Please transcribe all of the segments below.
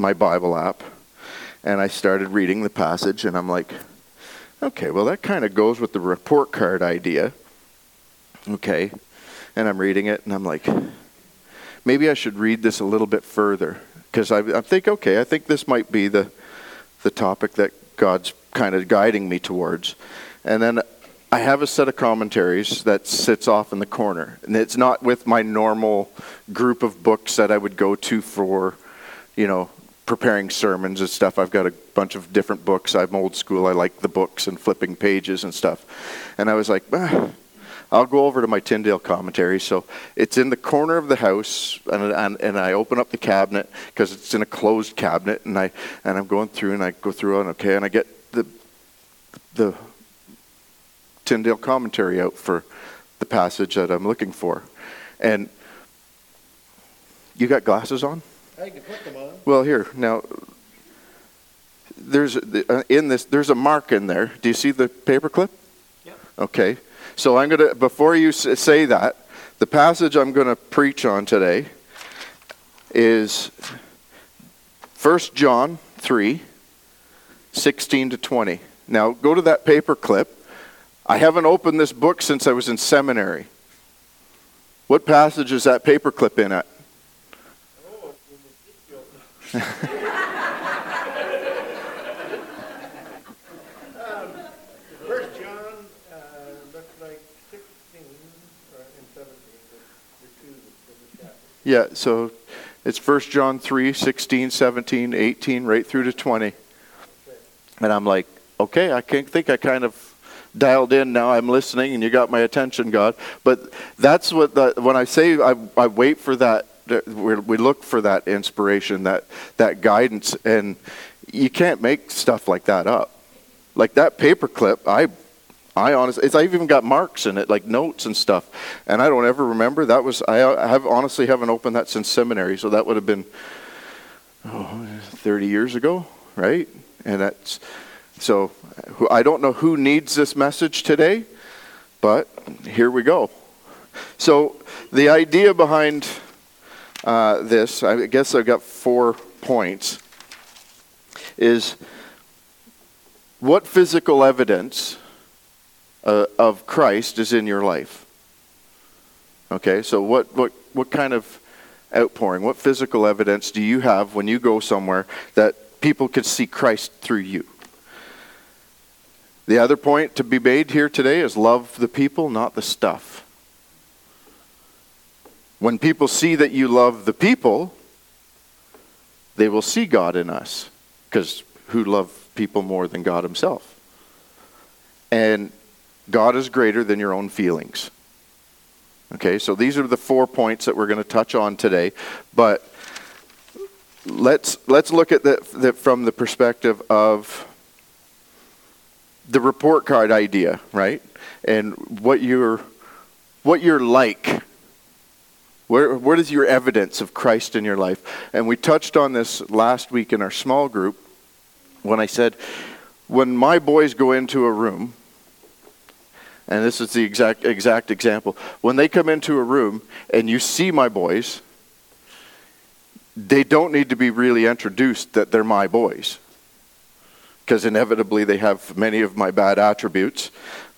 my Bible app and I started reading the passage, and I'm like, okay, well, that kind of goes with the report card idea. Okay. And I'm reading it, and I'm like, maybe I should read this a little bit further. Because I, I think, okay, I think this might be the, the topic that God's kind of guiding me towards. And then I have a set of commentaries that sits off in the corner. And it's not with my normal group of books that I would go to for, you know, preparing sermons and stuff. I've got a bunch of different books. I'm old school. I like the books and flipping pages and stuff. And I was like, ah, I'll go over to my Tyndale commentary. So it's in the corner of the house, and, and, and I open up the cabinet because it's in a closed cabinet, and I and I'm going through and I go through and okay, and I get the the Tyndale commentary out for the passage that I'm looking for, and you got glasses on. I can put them on. Well, here now. There's uh, in this. There's a mark in there. Do you see the paperclip? Yep. Okay. So I'm gonna before you say that, the passage I'm going to preach on today is 1 John 3, 16 to 20. Now go to that paperclip. I haven't opened this book since I was in seminary. What passage is that paperclip in at? Um, First John uh, looks like 16 or, and 17. There's two different. Yeah, so it's 1 John 3, 16, 17, 18, right through to 20. And I'm like, okay, I can't think I kind of dialed in now. I'm listening, and you got my attention, God. But that's what the, when I say I, I wait for that, we look for that inspiration, that that guidance, and you can't make stuff like that up. Like that paperclip, I I honestly, it's, I've even got marks in it, like notes and stuff, and I don't ever remember. That was I have honestly haven't opened that since seminary, so that would have been oh, 30 years ago, right? And that's so I don't know who needs this message today, but here we go. So the idea behind uh, this, I guess I've got four points, is what physical evidence uh, of Christ is in your life? Okay, so what, what, what kind of outpouring, what physical evidence do you have when you go somewhere that people can see Christ through you? The other point to be made here today is love the people, not the stuff. When people see that you love the people, they will see God in us. Because who love people more than God Himself? And God is greater than your own feelings. Okay, so these are the four points that we're going to touch on today. But let's let's look at that from the perspective of the report card idea, right? And what you're what you're like where, what is your evidence of Christ in your life? And we touched on this last week in our small group when I said, when my boys go into a room, and this is the exact, exact example, when they come into a room and you see my boys, they don't need to be really introduced that they're my boys. Because inevitably they have many of my bad attributes.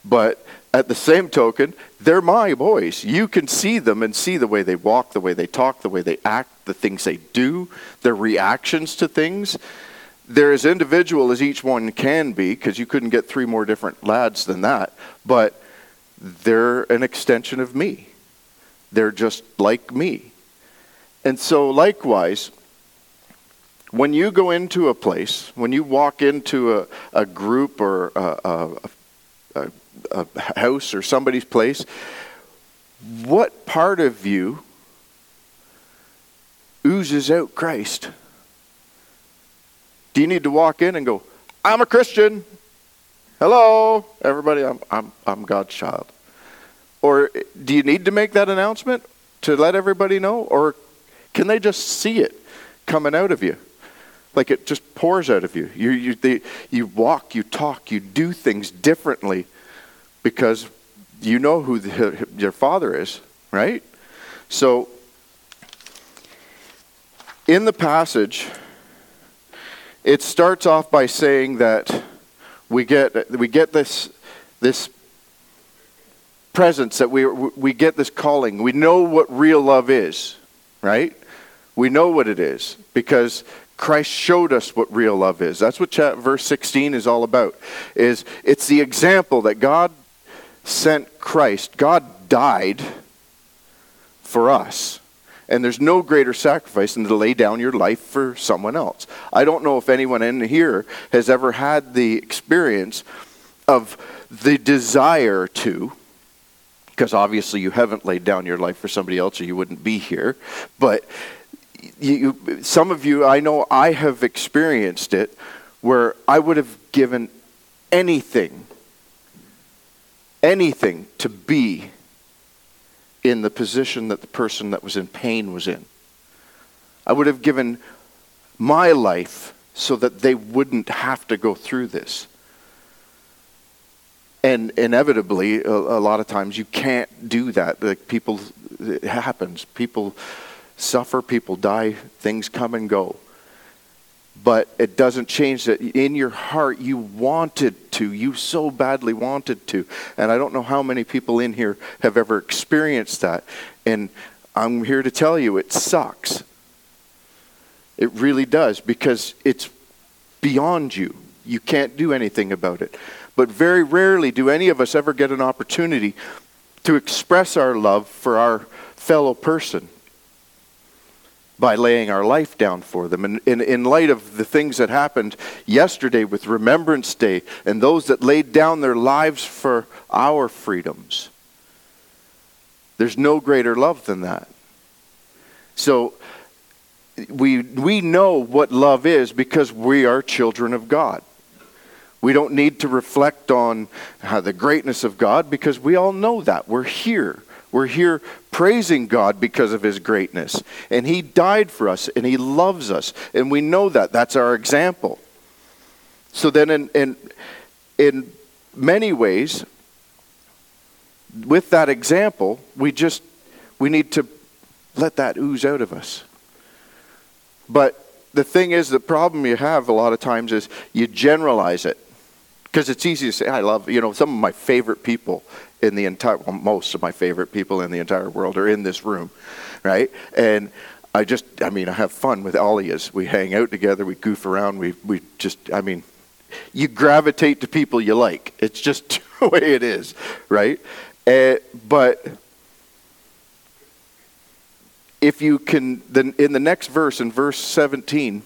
But at the same token, they're my boys. You can see them and see the way they walk, the way they talk, the way they act, the things they do, their reactions to things. They're as individual as each one can be, because you couldn't get three more different lads than that, but they're an extension of me. They're just like me. And so, likewise, when you go into a place, when you walk into a, a group or a, a, a house or somebody's place, what part of you oozes out Christ? Do you need to walk in and go, I'm a Christian? Hello, everybody, I'm, I'm, I'm God's child. Or do you need to make that announcement to let everybody know? Or can they just see it coming out of you? Like it just pours out of you. You, you, they, you walk, you talk, you do things differently because you know who the, your father is, right? So, in the passage it starts off by saying that we get we get this this presence that we we get this calling. We know what real love is, right? We know what it is because Christ showed us what real love is. That's what verse 16 is all about. Is it's the example that God sent Christ. God died for us. And there's no greater sacrifice than to lay down your life for someone else. I don't know if anyone in here has ever had the experience of the desire to, because obviously you haven't laid down your life for somebody else or you wouldn't be here, but you, some of you, I know I have experienced it where I would have given anything, anything to be in the position that the person that was in pain was in. I would have given my life so that they wouldn't have to go through this. And inevitably, a, a lot of times you can't do that. Like people, it happens. People suffer, people die, things come and go. But it doesn't change that in your heart you wanted to. You so badly wanted to. And I don't know how many people in here have ever experienced that. And I'm here to tell you it sucks. It really does because it's beyond you. You can't do anything about it. But very rarely do any of us ever get an opportunity to express our love for our fellow person by laying our life down for them. And in, in light of the things that happened yesterday with Remembrance Day and those that laid down their lives for our freedoms, there's no greater love than that. So we, we know what love is because we are children of God. We don't need to reflect on uh, the greatness of God because we all know that. We're here. We're here praising God because of his greatness. And he died for us and he loves us. And we know that. That's our example. So then, in, in, in many ways, with that example, we just we need to let that ooze out of us. But the thing is, the problem you have a lot of times is you generalize it. Because it's easy to say, I love, you know, some of my favorite people in the entire, well, most of my favorite people in the entire world are in this room, right? And I just, I mean, I have fun with of. We hang out together, we goof around, we, we just, I mean, you gravitate to people you like. It's just the way it is, right? Uh, but if you can, then in the next verse, in verse 17,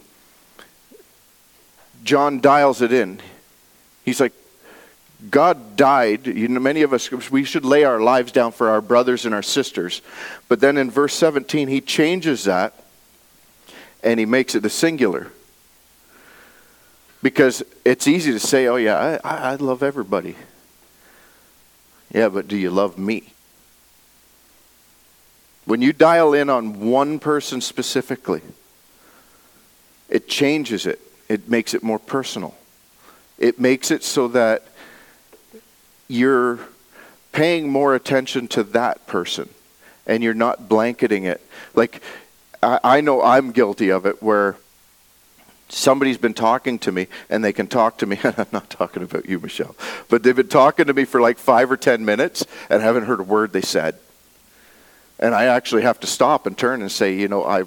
John dials it in. He's like, God died. You know, many of us, we should lay our lives down for our brothers and our sisters. But then in verse 17, he changes that and he makes it a singular. Because it's easy to say, oh, yeah, I, I love everybody. Yeah, but do you love me? When you dial in on one person specifically, it changes it, it makes it more personal. It makes it so that you're paying more attention to that person and you're not blanketing it. Like, I, I know I'm guilty of it where somebody's been talking to me and they can talk to me. And i'm not talking about you michelle. But they've been talking to me for like five or ten minutes and I haven't heard a word they said. And i actually have to stop and turn and say you know i,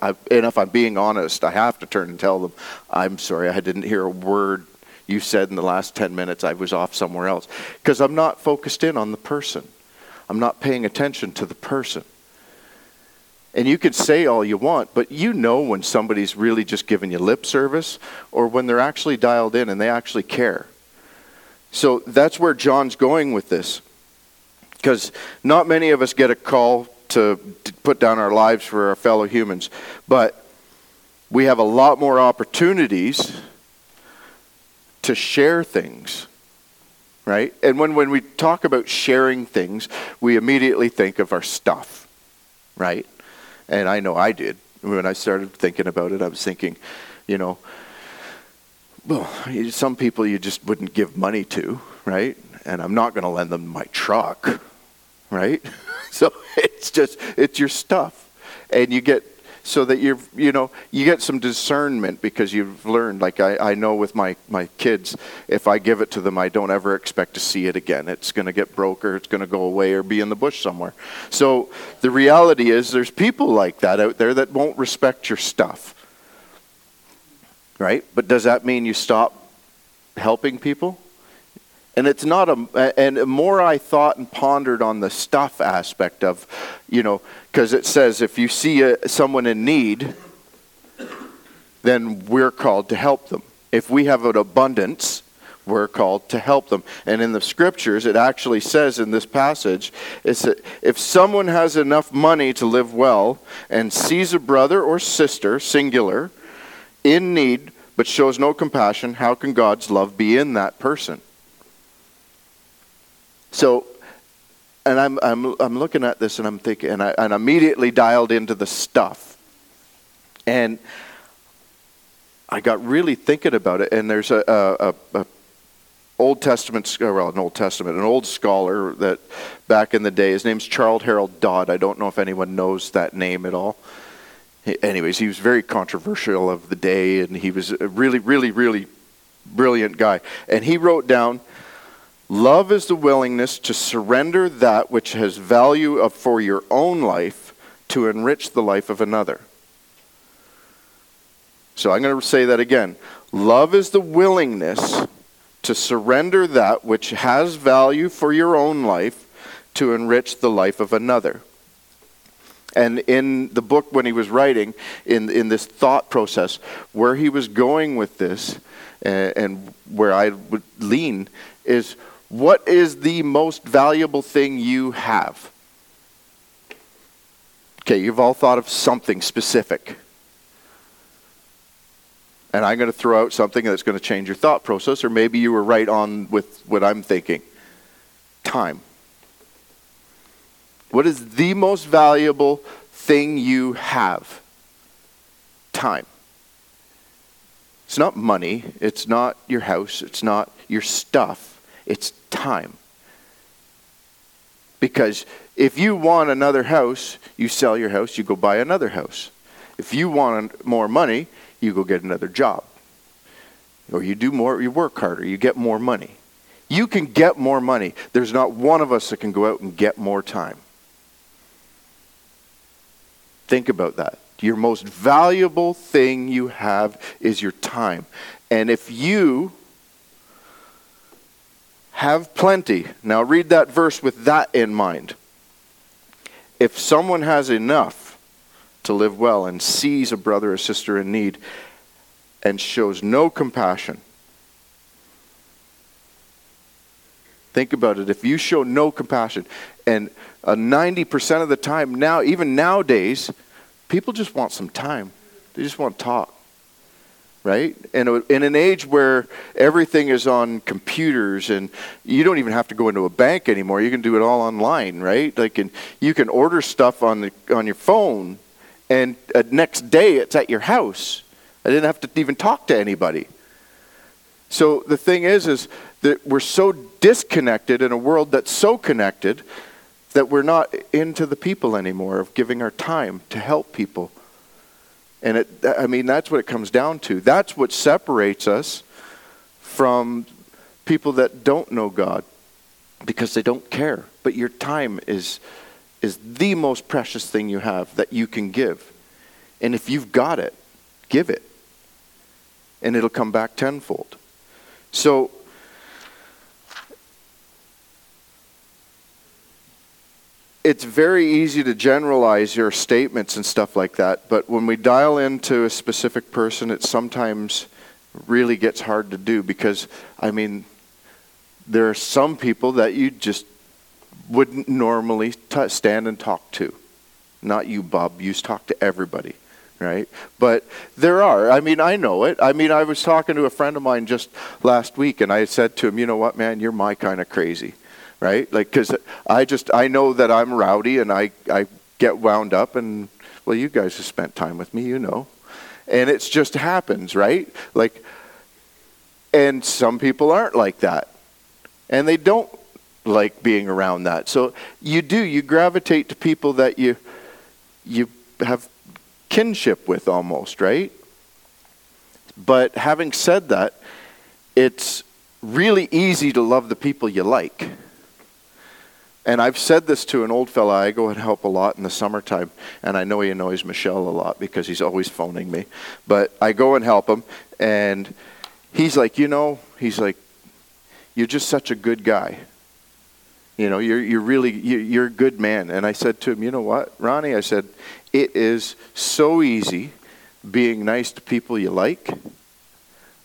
I and if i'm being honest i have to turn and tell them i'm sorry i didn't hear a word you said in the last 10 minutes I was off somewhere else. Because I'm not focused in on the person, I'm not paying attention to the person. And you could say all you want, but you know when somebody's really just giving you lip service or when they're actually dialed in and they actually care. So that's where John's going with this. Because not many of us get a call to, put down our lives for our fellow humans, but we have a lot more opportunities to share things, right? And when, when we talk about sharing things, we immediately think of our stuff, right? And I know I did. When I started thinking about it, I was thinking, you know, well, some people you just wouldn't give money to, right? And I'm not going to lend them my truck, right? so it's just, it's your stuff. And you get so that you're you know you get some discernment because you've learned like I, I know with my my kids if i give it to them i don't ever expect to see it again. It's going to get broke or it's going to go away or be in the bush somewhere. So the reality is there's people like that out there that won't respect your stuff. Right? But does that mean you stop helping people and it's not a, and more I thought and pondered on the stuff aspect of, you know, because it says if you see a, someone in need, then we're called to help them. If we have an abundance, we're called to help them. And in the scriptures, it actually says in this passage, it's that if someone has enough money to live well and sees a brother or sister, singular, in need, but shows no compassion, how can God's love be in that person? So, and I'm, I'm, I'm looking at this and I'm thinking, and I and immediately dialed into the stuff. And I got really thinking about it, and there's a, a, a Old Testament, well, an Old Testament, an old scholar that back in the day, his name's Charles Harold Dodd. I don't know if anyone knows that name at all. Anyways, he was very controversial of the day, and he was a really, really, really brilliant guy. And he wrote down Love is the willingness to surrender that which has value for your own life to enrich the life of another. So I'm going to say that again. Love is the willingness to surrender that which has value for your own life to enrich the life of another. And in the book, when he was writing, in, in this thought process, where he was going with this, and, and where I would lean, is what is the most valuable thing you have? Okay, you've all thought of something specific. And I'm going to throw out something that's going to change your thought process, or maybe you were right on with what I'm thinking. Time. What is the most valuable thing you have? Time. It's not money, it's not your house, it's not your stuff it's time. Because if you want another house, you sell your house, you go buy another house. If you want more money, you go get another job. Or you do more, you work harder, you get more money. You can get more money. There's not one of us that can go out and get more time. Think about that. Your most valuable thing you have is your time. And if you have plenty. Now read that verse with that in mind. If someone has enough to live well and sees a brother or sister in need and shows no compassion, think about it. If you show no compassion, and uh, 90% of the time now, even nowadays, people just want some time, they just want to talk right? And in an age where everything is on computers and you don't even have to go into a bank anymore, you can do it all online, right? Like, and you can order stuff on the on your phone, and uh, next day it's at your house. I didn't have to even talk to anybody. So the thing is, is that we're so disconnected in a world that's so connected that we're not into the people anymore of giving our time to help people and it, I mean, that's what it comes down to. That's what separates us from people that don't know God because they don't care. But your time is, is the most precious thing you have that you can give. And if you've got it, give it. And it'll come back tenfold. So, it's very easy to generalize your statements and stuff like that, but when we dial into a specific person, it sometimes really gets hard to do because, I mean, there are some people that you just wouldn't normally t- stand and talk to. Not you, Bob. You talk to everybody, right? But there are. I mean, I know it. I mean, I was talking to a friend of mine just last week, and I said to him, you know what, man, you're my kind of crazy right? Like, because I just, I know that I'm rowdy and I, I get wound up, and well, you guys have spent time with me, you know. And it just happens, right? Like, and some people aren't like that. And they don't like being around that. So you do, you gravitate to people that you, you have kinship with almost, right? But having said that, it's really easy to love the people you like. And I've said this to an old fella. I go and help a lot in the summertime, and I know he annoys Michelle a lot because he's always phoning me. But I go and help him, and he's like, you know, he's like, you're just such a good guy. You know, you're you're really you're a good man. And I said to him, you know what, Ronnie? I said, it is so easy being nice to people you like.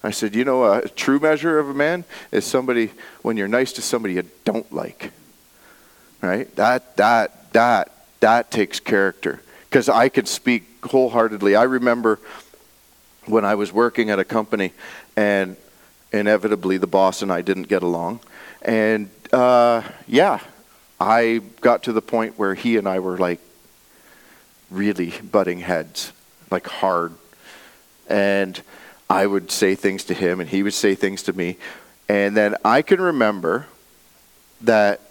I said, you know, a true measure of a man is somebody when you're nice to somebody you don't like right? That that that that takes character because I could speak wholeheartedly. I remember when I was working at a company, and inevitably the boss and I didn't get along, and uh, yeah, I got to the point where he and I were like really butting heads, like hard, and I would say things to him, and he would say things to me, and then I can remember that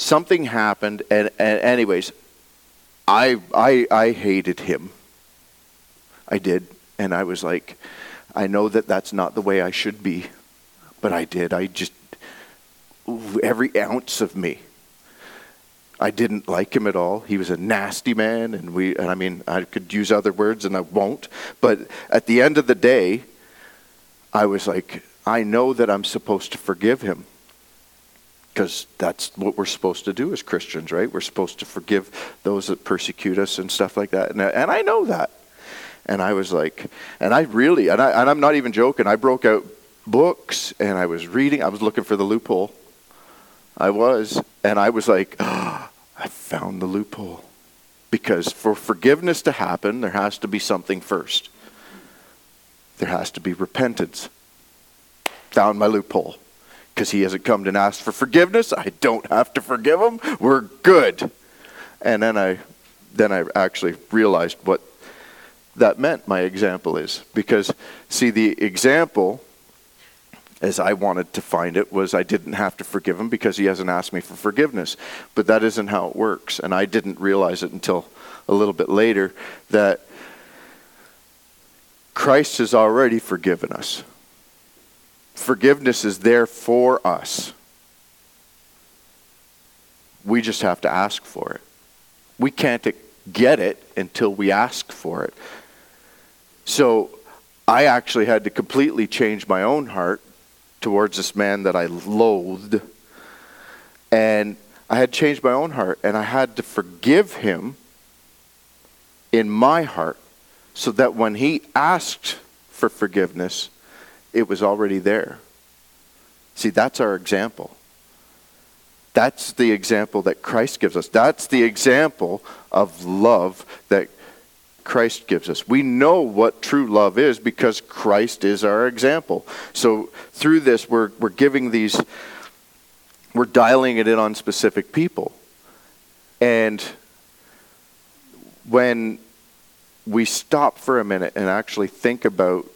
something happened, and, and anyways, I, I, I hated him. I did. And I was like, I know that that's not the way I should be, but I did. I just, every ounce of me. I didn't like him at all. He was a nasty man, and we, and I mean, I could use other words and I won't. But at the end of the day, I was like, I know that I'm supposed to forgive him because that's what we're supposed to do as Christians, right? We're supposed to forgive those that persecute us and stuff like that. And, and I know that. And I was like, and I really, and, I, and I'm not even joking, I broke out books and I was reading, I was looking for the loophole. I was. And I was like, oh, I found the loophole. Because for forgiveness to happen, there has to be something first. There has to be repentance. Found my loophole because he hasn't come and asked for forgiveness. I don't have to forgive him. We're good. And then I, then I actually realized what that meant. My example is because see the example, as I wanted to find it, was I didn't have to forgive him because he hasn't asked me for forgiveness. But that isn't how it works, and I didn't realize it until a little bit later that Christ has already forgiven us. Forgiveness is there for us. We just have to ask for it. We can't get it until we ask for it. So I actually had to completely change my own heart towards this man that I loathed. And I had changed my own heart, and I had to forgive him in my heart so that when he asked for forgiveness, it was already there. See, that's our example. That's the example that Christ gives us. That's the example of love that Christ gives us. We know what true love is because Christ is our example. So through this, we're, we're giving these, we're dialing it in on specific people. And when we stop for a minute and actually think about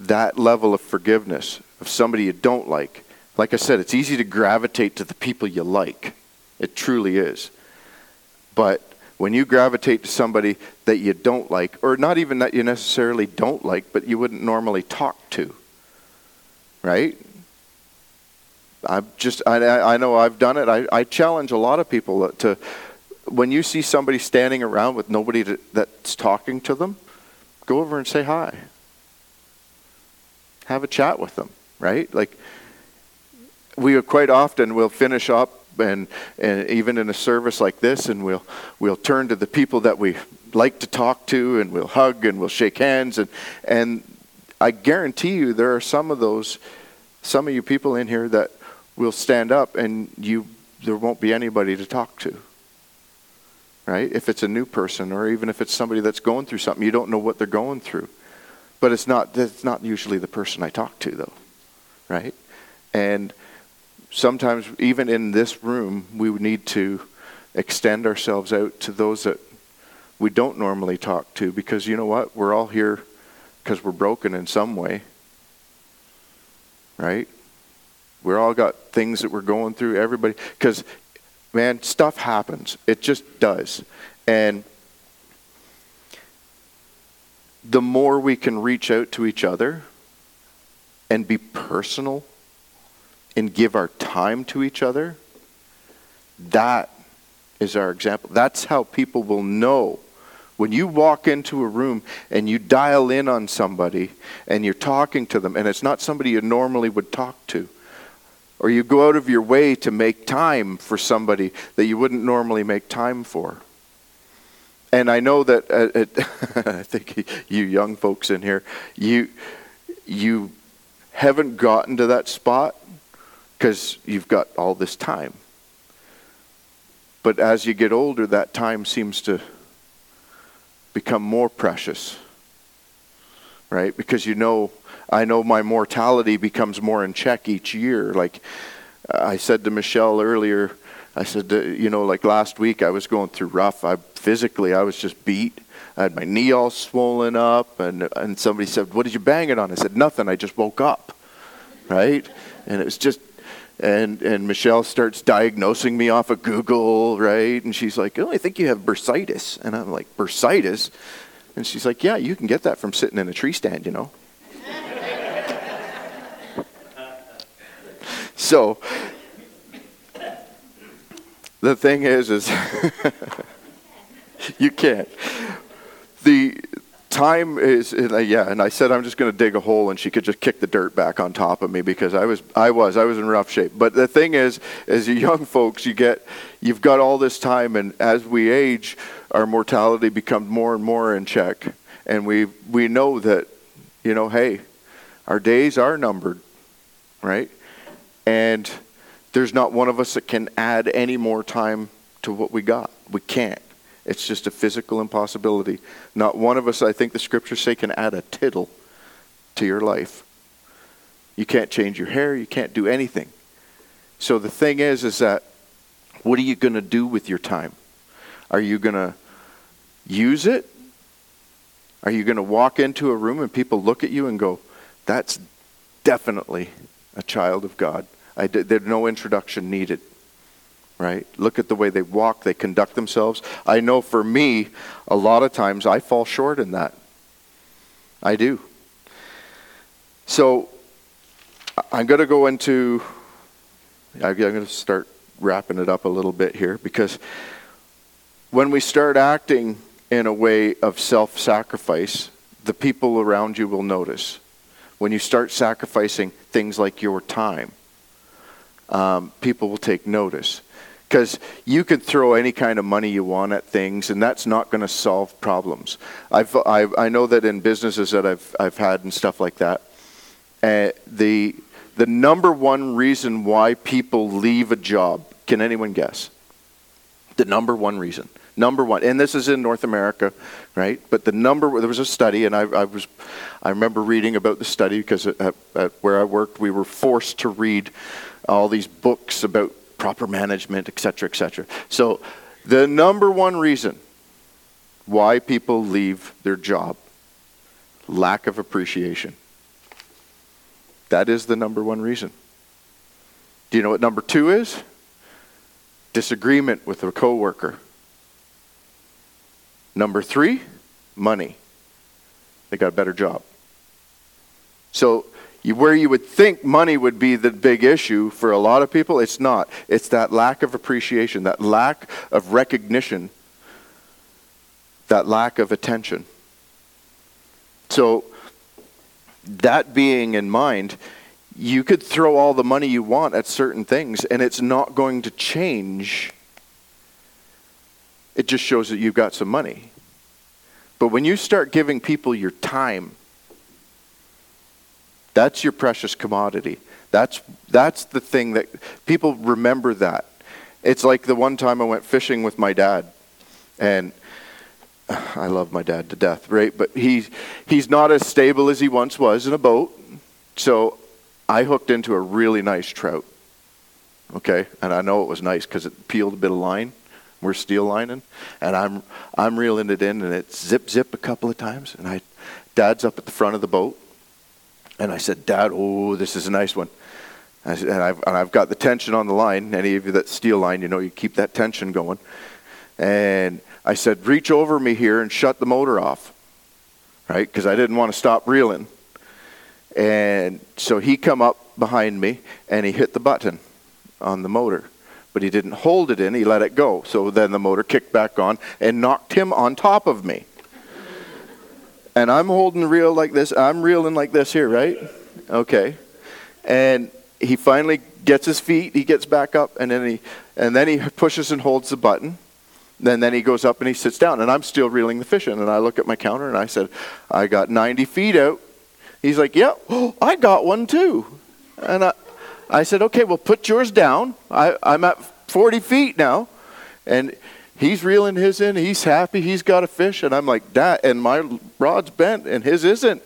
that level of forgiveness of somebody you don't like. Like I said, it's easy to gravitate to the people you like. It truly is. But when you gravitate to somebody that you don't like, or not even that you necessarily don't like, but you wouldn't normally talk to, right? I'm just, I, I know I've done it. I, I challenge a lot of people to, when you see somebody standing around with nobody to, that's talking to them, go over and say hi have a chat with them, right? Like we are quite often will finish up and, and even in a service like this and we'll we'll turn to the people that we like to talk to and we'll hug and we'll shake hands and and I guarantee you there are some of those some of you people in here that will stand up and you there won't be anybody to talk to right if it's a new person or even if it's somebody that's going through something you don't know what they're going through but it's not, that's not usually the person I talk to, though, right? And sometimes, even in this room, we need to extend ourselves out to those that we don't normally talk to because you know what? We're all here because we're broken in some way, right? We're all got things that we're going through. Everybody, because man, stuff happens. It just does. And the more we can reach out to each other and be personal and give our time to each other, that is our example. That's how people will know. When you walk into a room and you dial in on somebody and you're talking to them, and it's not somebody you normally would talk to, or you go out of your way to make time for somebody that you wouldn't normally make time for. And I know that uh, I think you young folks in here, you you haven't gotten to that spot because you've got all this time. But as you get older, that time seems to become more precious. Right? Because you know, I know my mortality becomes more in check each year. Like I said to Michelle earlier, I said, you know, like last week I was going through rough. I physically I was just beat. I had my knee all swollen up, and and somebody said, "What did you bang it on?" I said, "Nothing. I just woke up." Right? And it was just and and Michelle starts diagnosing me off of Google, right? And she's like, "Oh, I think you have bursitis." And I'm like, "Bursitis?" And she's like, "Yeah, you can get that from sitting in a tree stand, you know." so the thing is is you can't. The time is yeah and i said i'm just going to dig a hole and she could just kick the dirt back on top of me because i was i was i was in rough shape. But the thing is as you young folks you get you've got all this time and as we age our mortality becomes more and more in check. And we we know that you know hey our days are numbered right? And there's not one of us that can add any more time to what we got we can't it's just a physical impossibility. Not one of us, I think the scriptures say, can add a tittle to your life. You can't change your hair, you can't do anything. So the thing is, is that what are you going to do with your time? Are you going to use it? Are you going to walk into a room and people look at you and go, that's definitely a child of God? I did, there's no introduction needed right? Look at the way they walk, they conduct themselves. I know for me, a lot of times I fall short in that. I do. So I'm going to go into, I'm going to start wrapping it up a little bit here because when we start acting in a way of self sacrifice, the people around you will notice. When you start sacrificing things like your time, um, people will take notice because you could throw any kind of money you want at things, and that's not going to solve problems. I've, I, I know that in businesses that I've, I've had and stuff like that, uh, the, the number one reason why people leave a job, can anyone guess? The number one reason. Number one, and this is in North America, right? But the number there was a study, and I, I was, I remember reading about the study because at, at where I worked, we were forced to read all these books about proper management, etc., etc. So, the number one reason why people leave their job lack of appreciation. That is the number one reason. Do you know what number two is? Disagreement with a coworker. Number three, money. They got a better job. So where you would think money would be the big issue for a lot of people, it's not. It's that lack of appreciation, that lack of recognition, that lack of attention. So, that being in mind, you could throw all the money you want at certain things, and it's not going to change. It just shows that you've got some money. But when you start giving people your time, that's your precious commodity. That's, that's the thing that people remember that. It's like the one time I went fishing with my dad, and I love my dad to death, right? But he's, he's not as stable as he once was in a boat. So I hooked into a really nice trout. Okay? And I know it was nice because it peeled a bit of line. We're steel lining. And I'm, I'm reeling it in, and it zip, zip a couple of times. And I, dad's up at the front of the boat and I said, Dad, oh, this is a nice one. and, I've, and I've got the tension on the line. Any of you that steel line, you know, you keep that tension going. And I said, reach over me here and shut the motor off. right? Because I didn't want to stop reeling. And so he come up behind me and he hit the button on the motor. But he didn't hold it in, he let it go. So then the motor kicked back on and knocked him on top of me. And I'm holding the reel like this. I'm reeling like this here, right? Okay. And he finally gets his feet, he gets back up, and then he and then he pushes and holds the button. Then then he goes up and he sits down, and I'm still reeling the fish in. And I look at my counter and I said, I got 90 feet out. He's like, Yeah, I got one too. And I, I said, Okay, well, put yours down. I, I'm at 40 feet now. And he's reeling his in. He's happy. He's got a fish. And I'm like, That, and my rod's bent, and his isn't.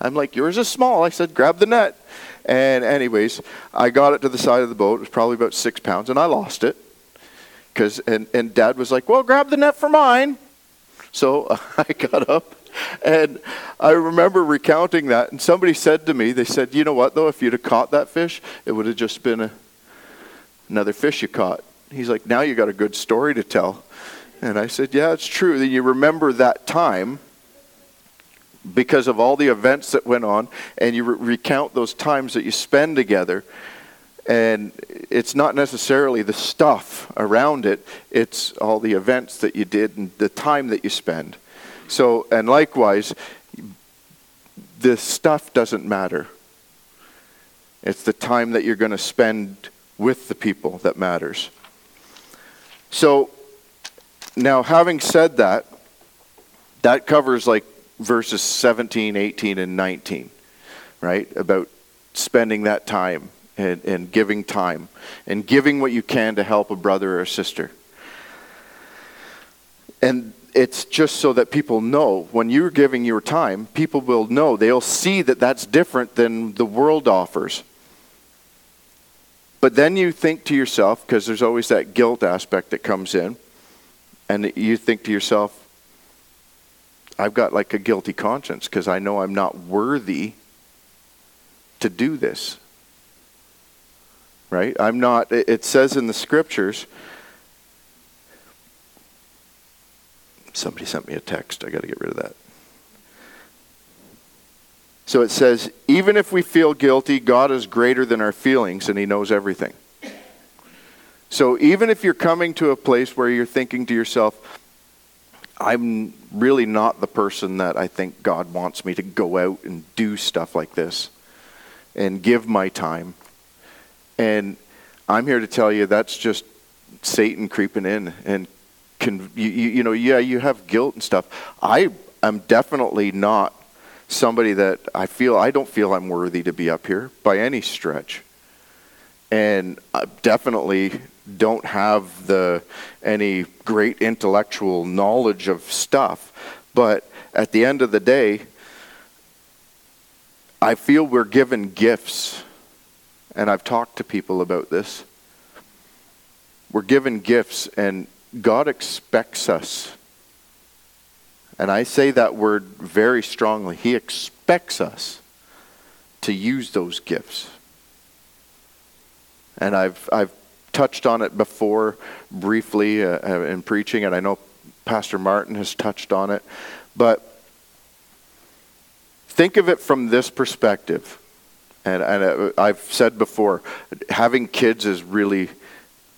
I'm like, Yours is small. I said, Grab the net. And, anyways, I got it to the side of the boat. It was probably about six pounds, and I lost it. Cause, and, and dad was like, Well, grab the net for mine. So I got up and I remember recounting that, and somebody said to me, they said, You know what, though, if you'd have caught that fish, it would have just been a, another fish you caught. He's like, Now you got a good story to tell. And I said, Yeah, it's true. Then you remember that time because of all the events that went on, and you re- recount those times that you spend together. And it's not necessarily the stuff around it, it's all the events that you did and the time that you spend. So, and likewise, the stuff doesn't matter. It's the time that you're going to spend with the people that matters. So, now having said that, that covers like verses 17, 18, and 19, right? About spending that time and, and giving time and giving what you can to help a brother or a sister. And it's just so that people know when you're giving your time, people will know. They'll see that that's different than the world offers. But then you think to yourself, because there's always that guilt aspect that comes in, and you think to yourself, I've got like a guilty conscience because I know I'm not worthy to do this. Right? I'm not, it says in the scriptures, Somebody sent me a text. I got to get rid of that. So it says, even if we feel guilty, God is greater than our feelings and He knows everything. So even if you're coming to a place where you're thinking to yourself, I'm really not the person that I think God wants me to go out and do stuff like this and give my time. And I'm here to tell you that's just Satan creeping in and can you, you, know yeah you have guilt and stuff i am definitely not somebody that i feel i don't feel i'm worthy to be up here by any stretch. And I definitely don't have the any great intellectual knowledge of stuff but at the end of the day i feel we're given gifts. And i've talked to people about this. We're given gifts and God expects us, and I say that word very strongly, He expects us to use those gifts. And I've, I've touched on it before briefly uh, uh in preaching, and I know Pastor Martin has touched on it, but think of it from this perspective. And, and uh, I've said before, having kids has really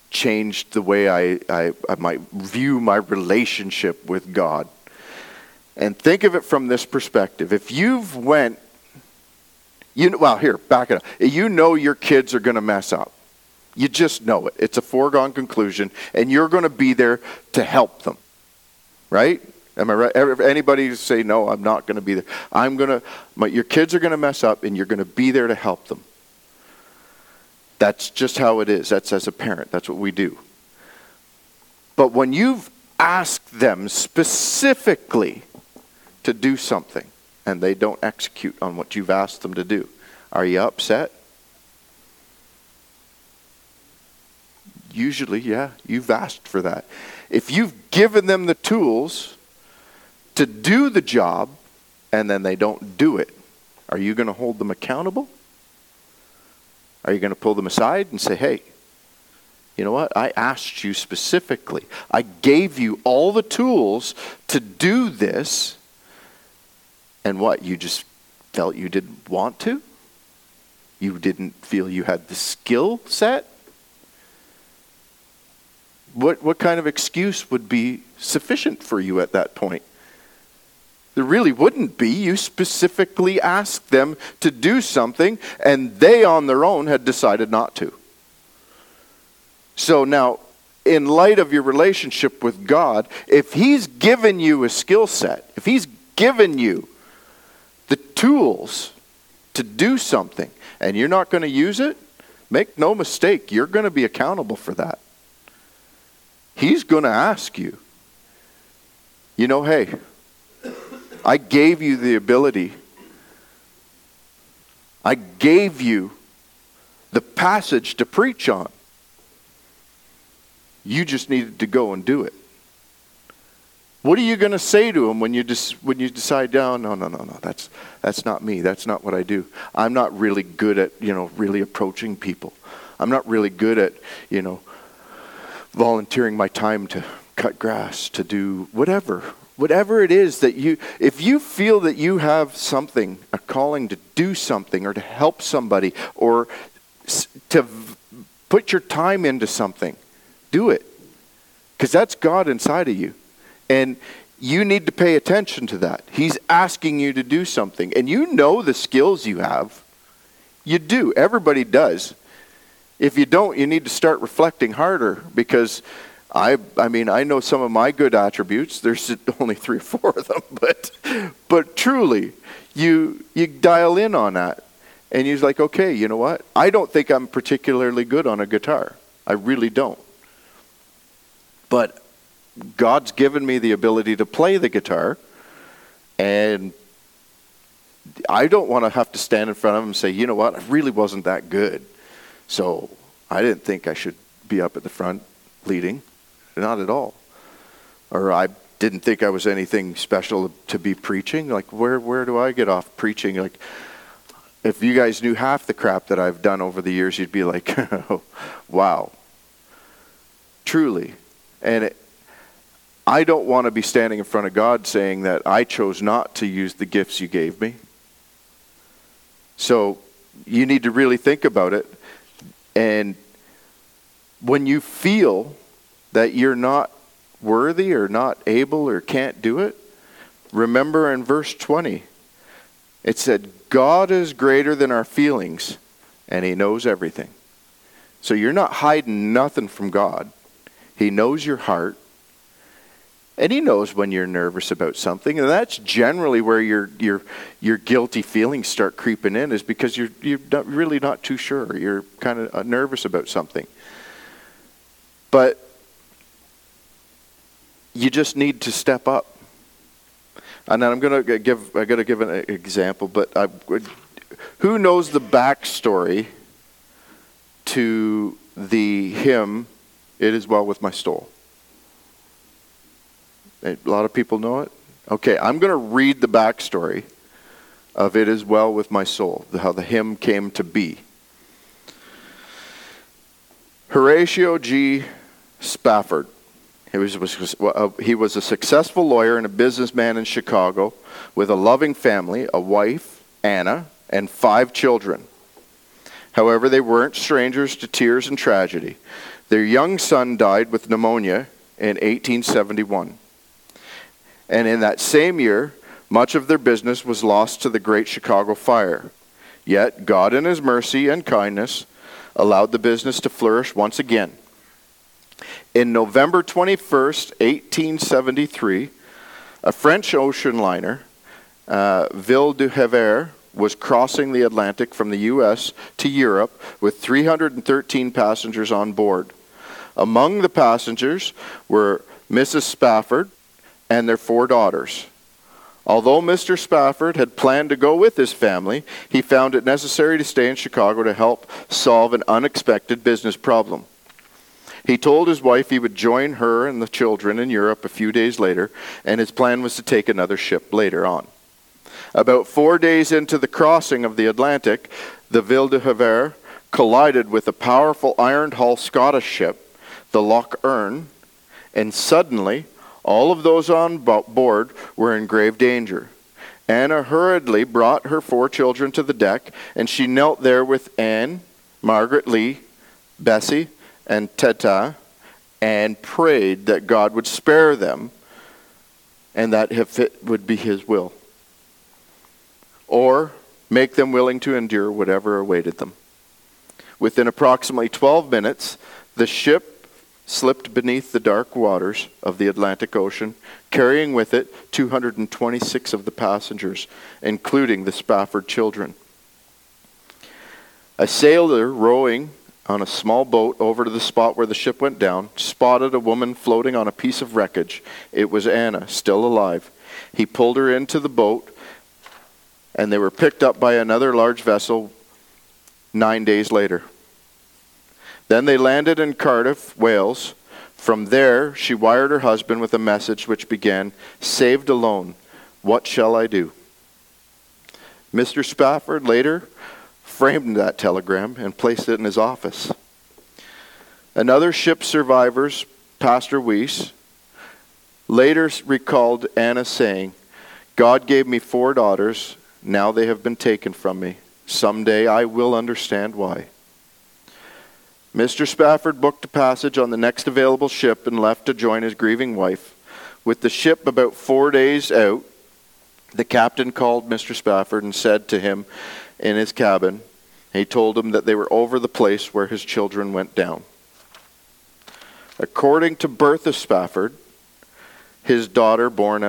changed the way I, I, I might view my relationship with God. And think of it from this perspective. If you've went, you know, well, here, back it up. You know your kids are going to mess up. You just know it. It's a foregone conclusion, and you're going to be there to help them. Right? Am I right? Anybody say no? I'm not going to be there. I'm going to. Your kids are going to mess up, and you're going to be there to help them. That's just how it is. That's as a parent. That's what we do. But when you've asked them specifically to do something and they don't execute on what you've asked them to do, are you upset? Usually, yeah, you've asked for that. If you've given them the tools to do the job and then they don't do it, are you going to hold them accountable? Are you going to pull them aside and say, hey, you know what? I asked you specifically. I gave you all the tools to do this, And what? You just felt you didn't want to? You didn't feel you had the skill set? What, what kind of excuse would be sufficient for you at that point? There really wouldn't be. You specifically asked them to do something, and they on their own had decided not to. So now, in light of your relationship with God, if He's given you a skill set, if He's given you tools to do something, and you're not going to use it, make no mistake, you're going to be accountable for that. He's going to ask you, you know, hey, I gave you the ability, I gave you the passage to preach on. You just needed to go and do it. What are you going to say to him when you just when you decide? Oh, no, no, no, no. That's that's not me. That's not what I do. I'm not really good at you know really approaching people. I'm not really good at you know volunteering my time to cut grass, to do whatever, whatever it is that you. If you feel that you have something, a calling to do something, or to help somebody, or to put your time into something, do it, because that's God inside of you. And you need to pay attention to that. He's asking you to do something. And you know the skills you have. You do. Everybody does. If you don't, you need to start reflecting harder because I I mean, I know some of my good attributes. There's only 3 or 4 of them, but but truly, you you dial in on that. And you're like, "Okay, you know what? I don't think I'm particularly good on a guitar. I really don't." But God's given me the ability to play the guitar, and I don't want to have to stand in front of him and say, you know what, I really wasn't that good. So I didn't think I should be up at the front leading. Not at all. Or I didn't think I was anything special to be preaching. Like, where, where do I get off preaching? Like, if you guys knew half the crap that I've done over the years, you'd be like, oh, wow. Truly. And it, I don't want to be standing in front of God saying that I chose not to use the gifts you gave me. So you need to really think about it. And when you feel that you're not worthy or not able or can't do it, remember in verse 20, it said, God is greater than our feelings, and He knows everything. So you're not hiding nothing from God. He knows your heart. And he knows when you're nervous about something, and that's generally where your your your guilty feelings start creeping in, is because you're you're not, really not too sure. You're kind of uh, nervous about something, but you just need to step up. And I'm going to give I got to give an example, but I, who knows the backstory to the hymn "It Is Well with My Soul"? A lot of people know it. Okay, I'm going to read the backstory of It Is Well With My Soul, how the hymn came to be. Horatio G. Spafford. He was, was, uh, he was a successful lawyer and a businessman in Chicago with a loving family, a wife, Anna, and five children. However, they weren't strangers to tears and tragedy. Their young son died with pneumonia in 1871. And in that same year, much of their business was lost to the Great Chicago Fire. Yet, God, in His mercy and kindness, allowed the business to flourish once again. In November 21st, 1873, a French ocean liner, uh, Ville du Havre, was crossing the Atlantic from the U.S. to Europe with 313 passengers on board. Among the passengers were Mrs. Spafford, and their four daughters. Although Mr. Spafford had planned to go with his family, he found it necessary to stay in Chicago to help solve an unexpected business problem. He told his wife he would join her and the children in Europe a few days later, and his plan was to take another ship later on. About four days into the crossing of the Atlantic, the Ville du Havre collided with a powerful iron hull Scottish ship, the Loch Earn, and suddenly all of those on board were in grave danger. Anna hurriedly brought her four children to the deck, and she knelt there with Anne, Margaret Lee, Bessie, and Teta, and prayed that God would spare them and that if it would be His will, or make them willing to endure whatever awaited them. Within approximately 12 minutes, the ship slipped beneath the dark waters of the Atlantic Ocean, carrying with it 226 of the passengers, including the Spafford children. A sailor rowing on a small boat over to the spot where the ship went down spotted a woman floating on a piece of wreckage. It was Anna, still alive. He pulled her into the boat, and they were picked up by another large vessel nine days later. Then they landed in Cardiff, Wales. From there, she wired her husband with a message which began Saved alone, what shall I do? Mr. Spafford later framed that telegram and placed it in his office. Another ship survivors, Pastor Weiss, later recalled Anna saying, God gave me four daughters, now they have been taken from me. Someday I will understand why. Mr. Spafford booked a passage on the next available ship and left to join his grieving wife. With the ship about four days out, the captain called Mr. Spafford and said to him in his cabin, he told him that they were over the place where his children went down. According to Bertha Spafford, his daughter born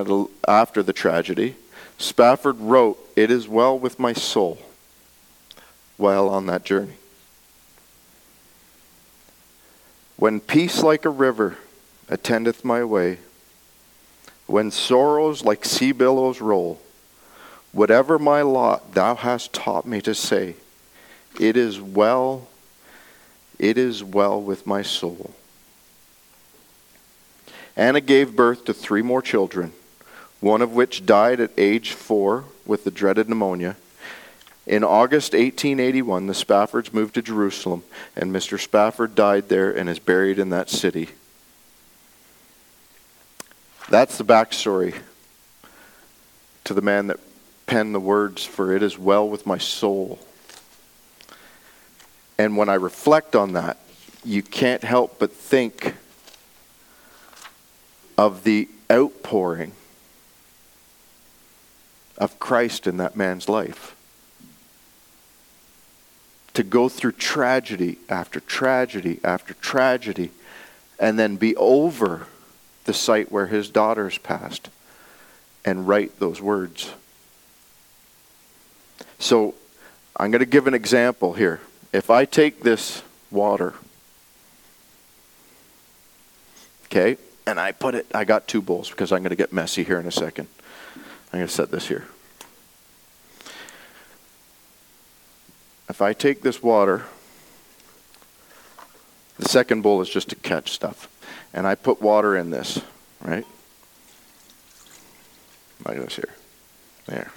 after the tragedy, Spafford wrote, It is well with my soul while on that journey. When peace like a river attendeth my way, when sorrows like sea billows roll, whatever my lot thou hast taught me to say, it is well, it is well with my soul. Anna gave birth to three more children, one of which died at age four with the dreaded pneumonia. In August 1881, the Spaffords moved to Jerusalem, and Mr. Spafford died there and is buried in that city. That's the backstory to the man that penned the words, For it is well with my soul. And when I reflect on that, you can't help but think of the outpouring of Christ in that man's life. To go through tragedy after tragedy after tragedy and then be over the site where his daughters passed and write those words. So I'm going to give an example here if I take this water, okay, and I put it, I got two bowls because I'm going to get messy here in a second. I'm going to set this here. If I take this water, the second bowl is just to catch stuff, and I put water in this, right? At this here. There.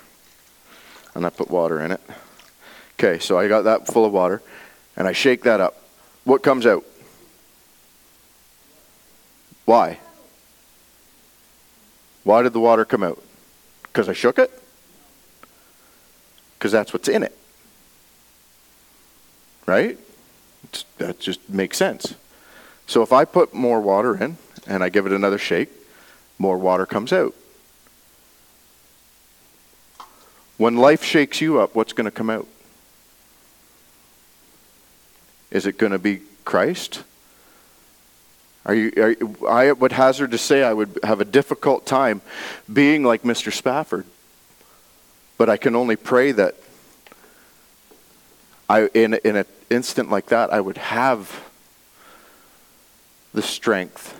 And I put water in it. Okay, so I got that full of water, and I shake that up. What comes out? Why? Why did the water come out? Because I shook it? Because that's what's in it. Right? It's, that just makes sense. So if I put more water in and I give it another shake, more water comes out. When life shakes you up, what's going to come out? Is it going to be Christ? Are you, are, I would hazard to say I would have a difficult time being like Mr. Spafford. But I can only pray that I, in, in an instant like that, I would have the strength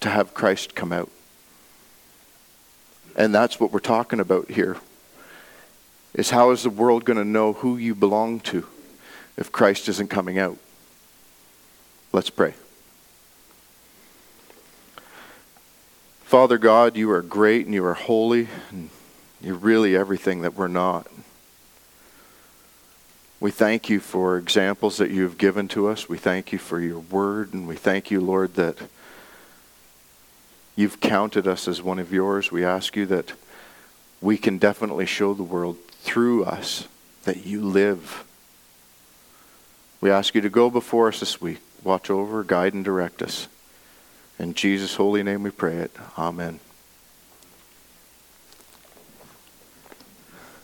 to have Christ come out. And that's what we're talking about here. Is how is the world going to know who you belong to? if Christ isn't coming out. Let's pray. Father God, you are great and you are holy, and you're really everything that we're not. We thank you for examples that you have given to us. We thank you for your word, and we thank you, Lord, that you've counted us as one of yours. We ask you that we can definitely show the world through us that you live. We ask you to go before us this week. Watch over, guide, and direct us. In Jesus' holy name we pray it. Amen.